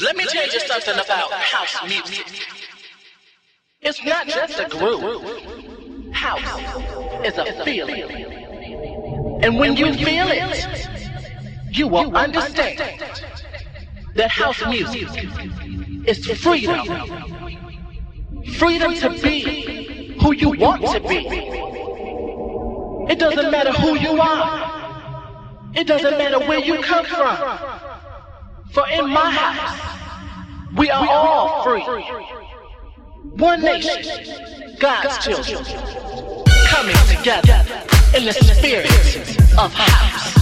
Let me tell you something about house music. It's not just a groove. House is a feeling. And when you feel it, you will understand that house music is freedom. Freedom to be who you want to be. It doesn't matter who you are. It doesn't matter where you come from. For in my house, we are all free. One nation, God's children, coming together in the spirit of house.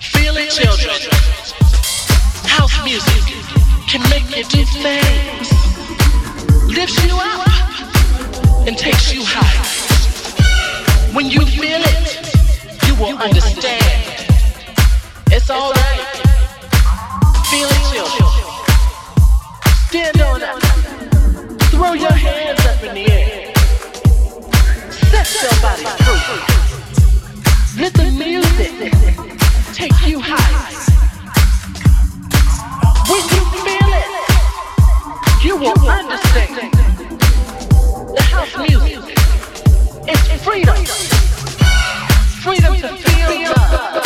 Feel it, children. House music can make you do things, lifts you up, and takes you high. When you feel it, you will understand. It's alright. Feel it, children. Stand on up. Throw your hands up in the air. Set your body free. Let the music take you high. When you feel it, you will understand. House music is freedom. Freedom to feel love.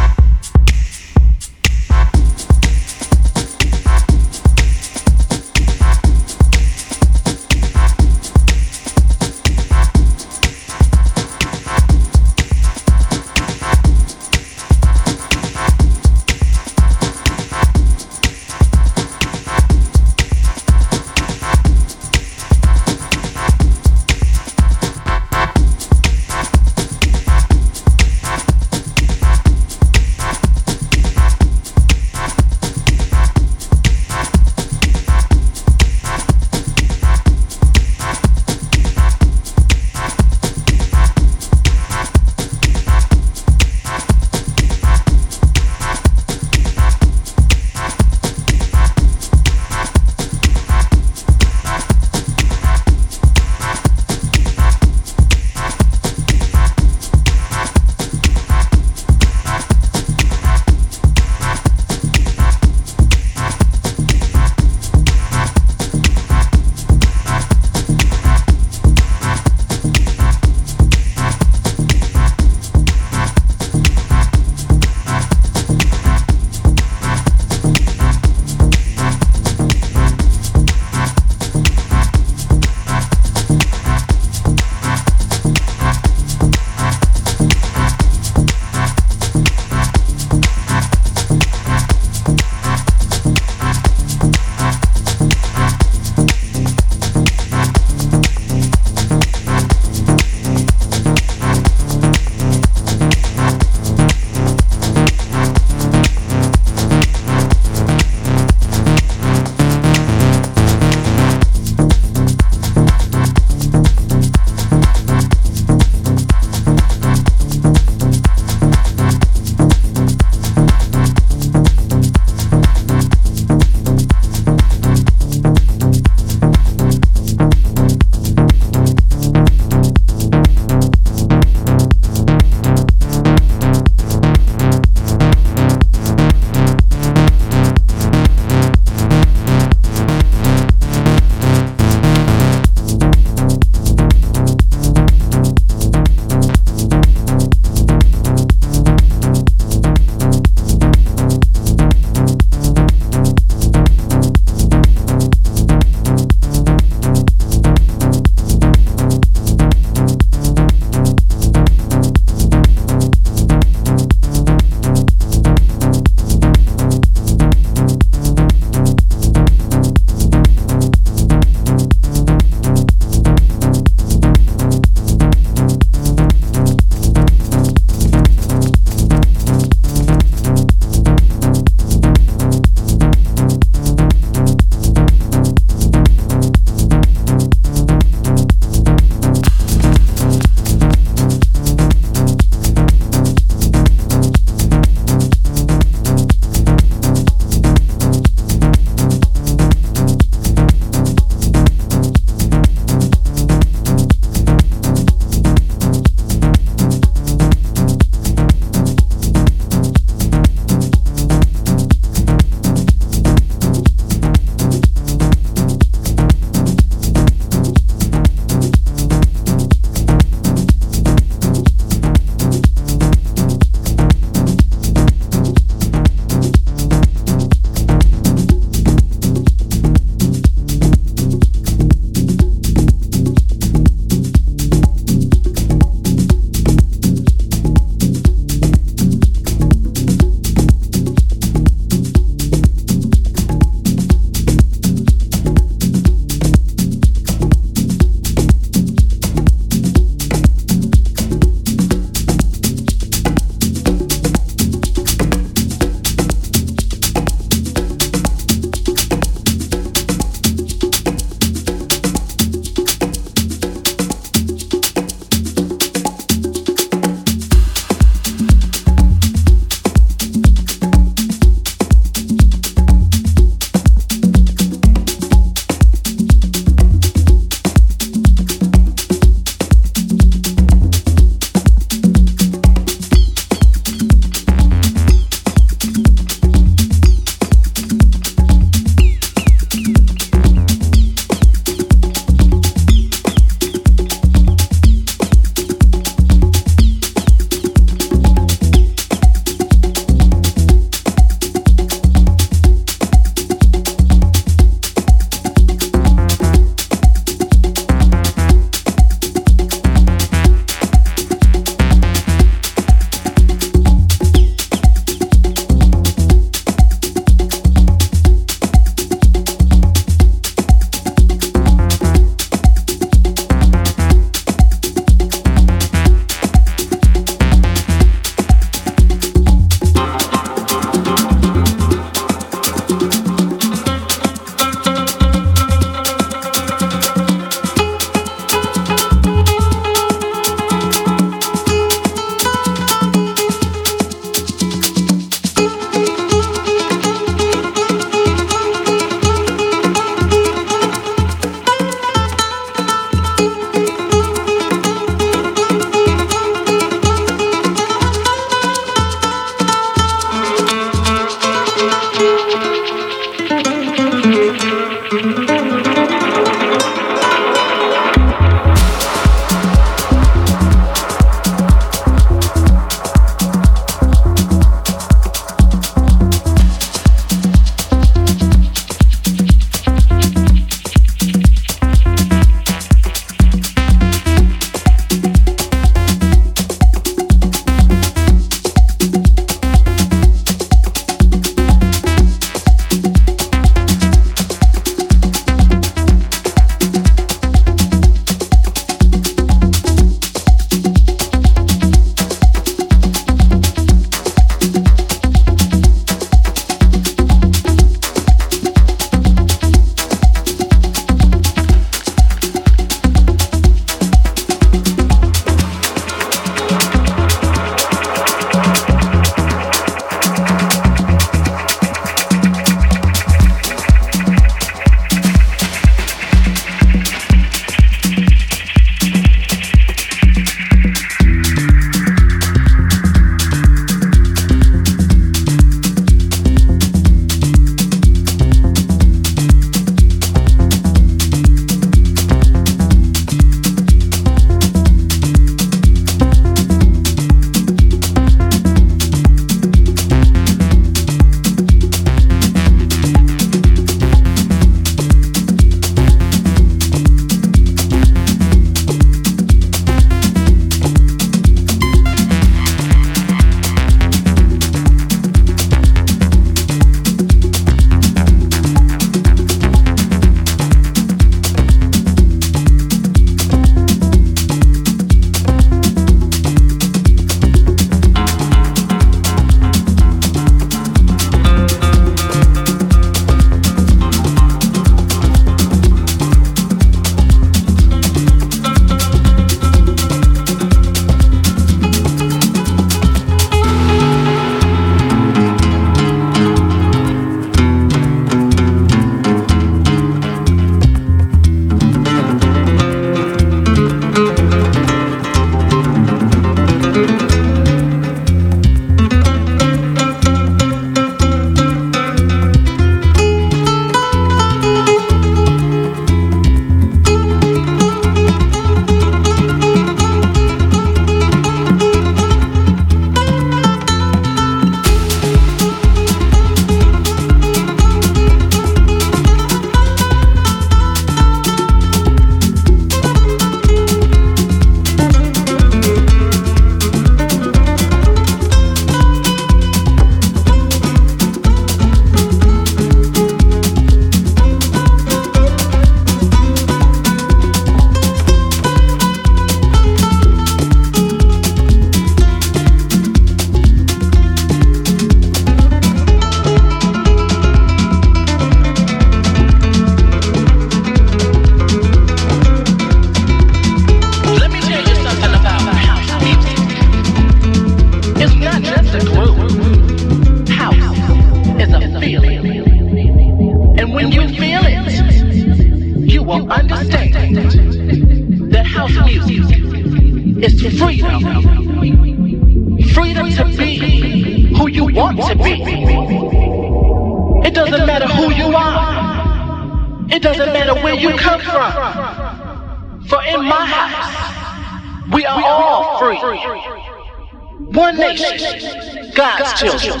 Children,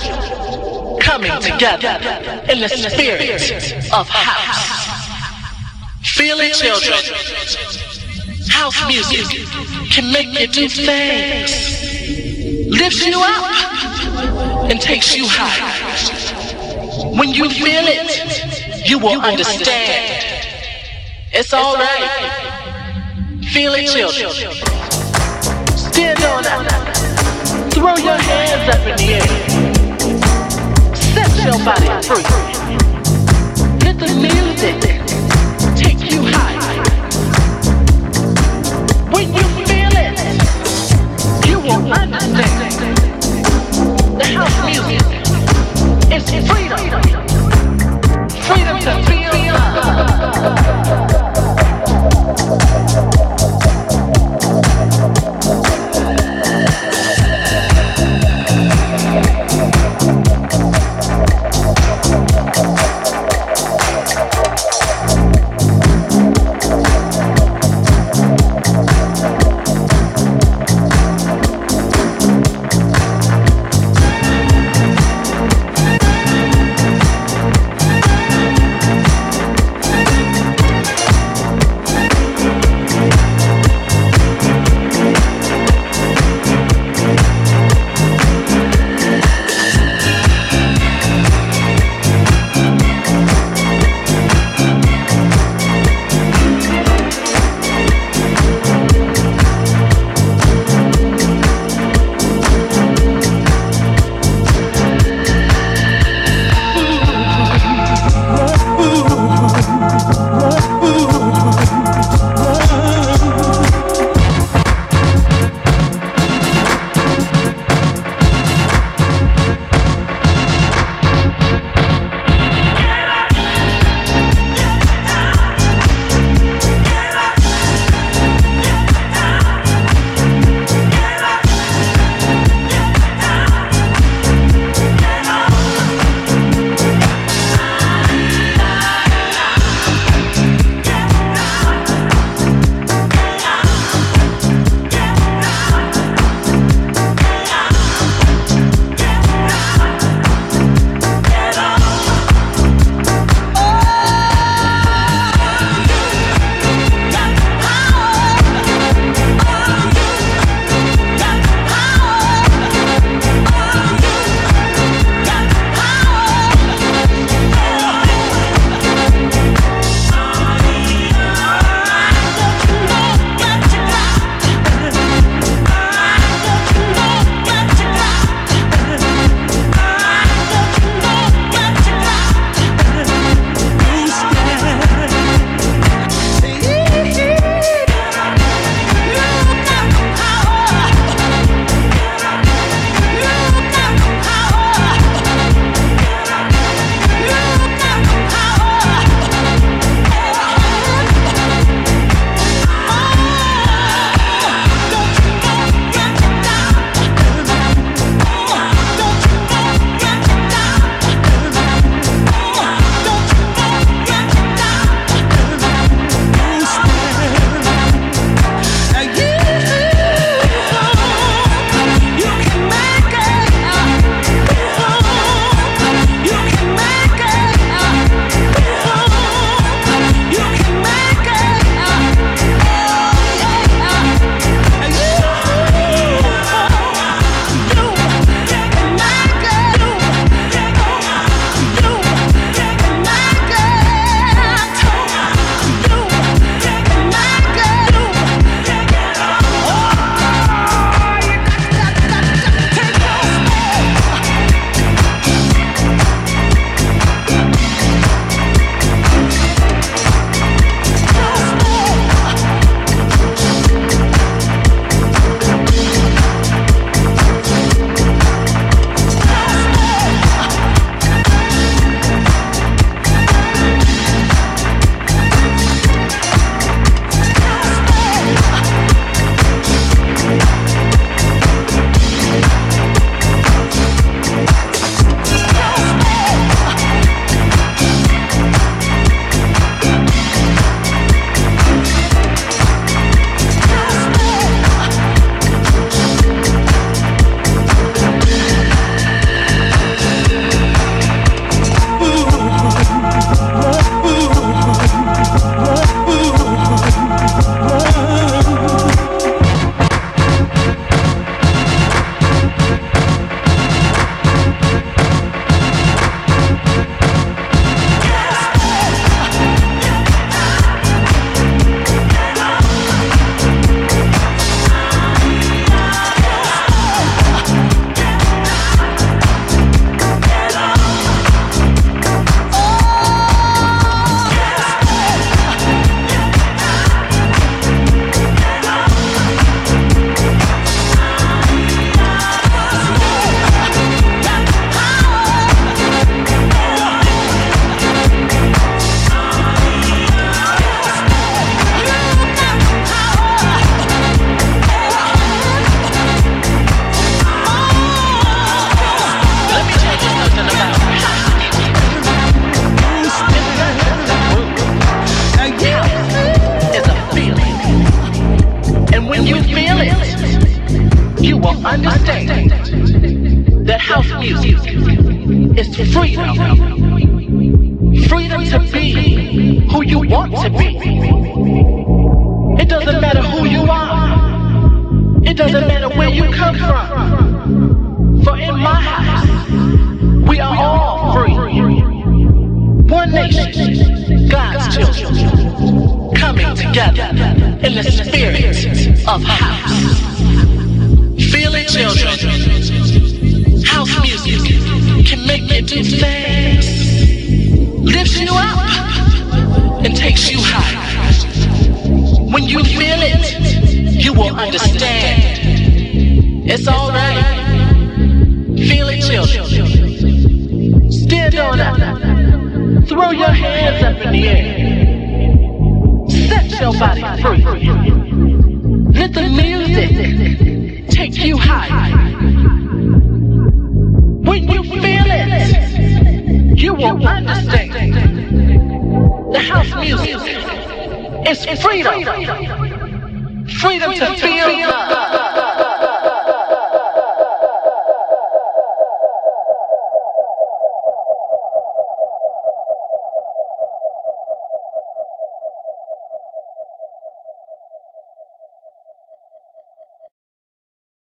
coming together in the spirit of house. Feel it, children. House music can make you do things, lifts you up, and takes you high. When you feel it, you will understand. It's all right. Feel it, children. Stand on up. Throw your hands up in the air. Set your body free. Let the music take you high. When you feel it, you will understand. The house music is. Freedom